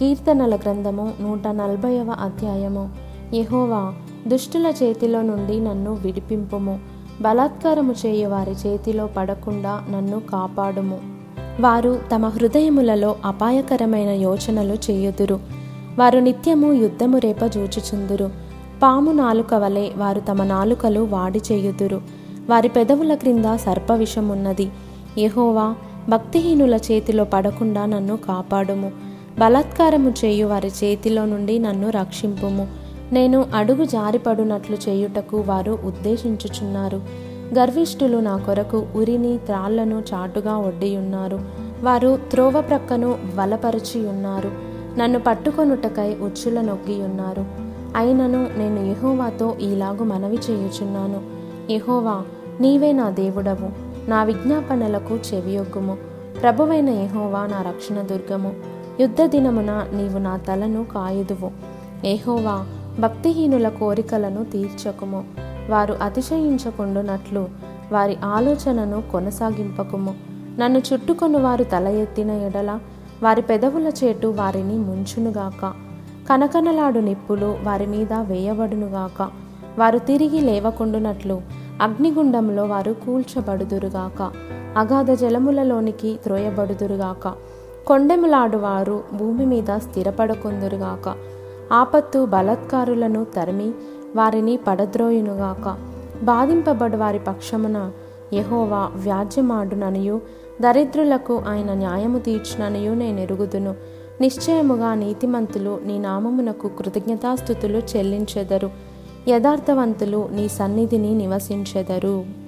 కీర్తనల గ్రంథము నూట నలభైవ అధ్యాయము. యహోవా దుష్టుల చేతిలో నుండి నన్ను విడిపింపుము. బలాత్కారము చేయు వారి చేతిలో పడకుండా నన్ను కాపాడుము. వారు తమ హృదయములలో అపాయకరమైన యోచనలు చేయుదురు. వారు నిత్యము యుద్ధము రేప జూచుచుందురు. పాము నాలుక వలె వారు తమ నాలుకలు వాడి చేయుదురు. వారి పెదవుల క్రింద సర్పవిషమున్నది. యహోవా భక్తిహీనుల చేతిలో పడకుండా నన్ను కాపాడుము. బలాత్కారము చేయు వారి చేతిలో నుండి నన్ను రక్షింపుము. నేను అడుగు జారిపడునట్లు చేయుటకు వారు ఉద్దేశించుచున్నారు. గర్విష్ఠులు నా కొరకు ఉరిని త్రాళ్ళను చాటుగా ఒడ్డియున్నారు. వారు త్రోవ ప్రక్కను వలపరిచి ఉన్నారు నన్ను పట్టుకొనుటకై ఉచ్చుల నొక్కియున్నారు అయినను నేను యహోవాతో ఈలాగు మనవి చేయుచున్నాను. యహోవా నీవే నా దేవుడవు. నా విజ్ఞాపనలకు చెవియొగ్గుము. ప్రభువైన యహోవా నా రక్షణ దుర్గము. యుద్ధ దినమున నీవు నా తలను కాయుదువు. ఏహోవా భక్తిహీనుల కోరికలను తీర్చకుము. వారు అతిశయించకుండునట్లు వారి ఆలోచనను కొనసాగింపకుము. నన్ను చుట్టుకొని వారు తల ఎత్తిన ఎడల వారి పెదవుల చేటు వారిని ముంచునుగాక. కనకనలాడు నిప్పులు వారి మీద వేయబడునుగాక. వారు తిరిగి లేవకుండునట్లు అగ్నిగుండంలో వారు కూల్చబడుదురుగాక. అగాధ జలములలోనికి త్రోయబడుదురుగాక. కొండెములాడువారు భూమి మీద స్థిరపడకుందురుగాక. ఆపత్తు బలత్కారులను తరిమి వారిని పడద్రోయునుగాక. బాధింపబడు వారి పక్షమున యహోవా వ్యాజ్యమాడుననియు దరిద్రులకు ఆయన న్యాయము తీర్చుననియు నేను ఎరుగుదును నిశ్చయముగా నీతిమంతులు నీ నామమునకు కృతజ్ఞతాస్థుతులు చెల్లించెదరు. యథార్థవంతులు నీ సన్నిధిని నివసించెదరు.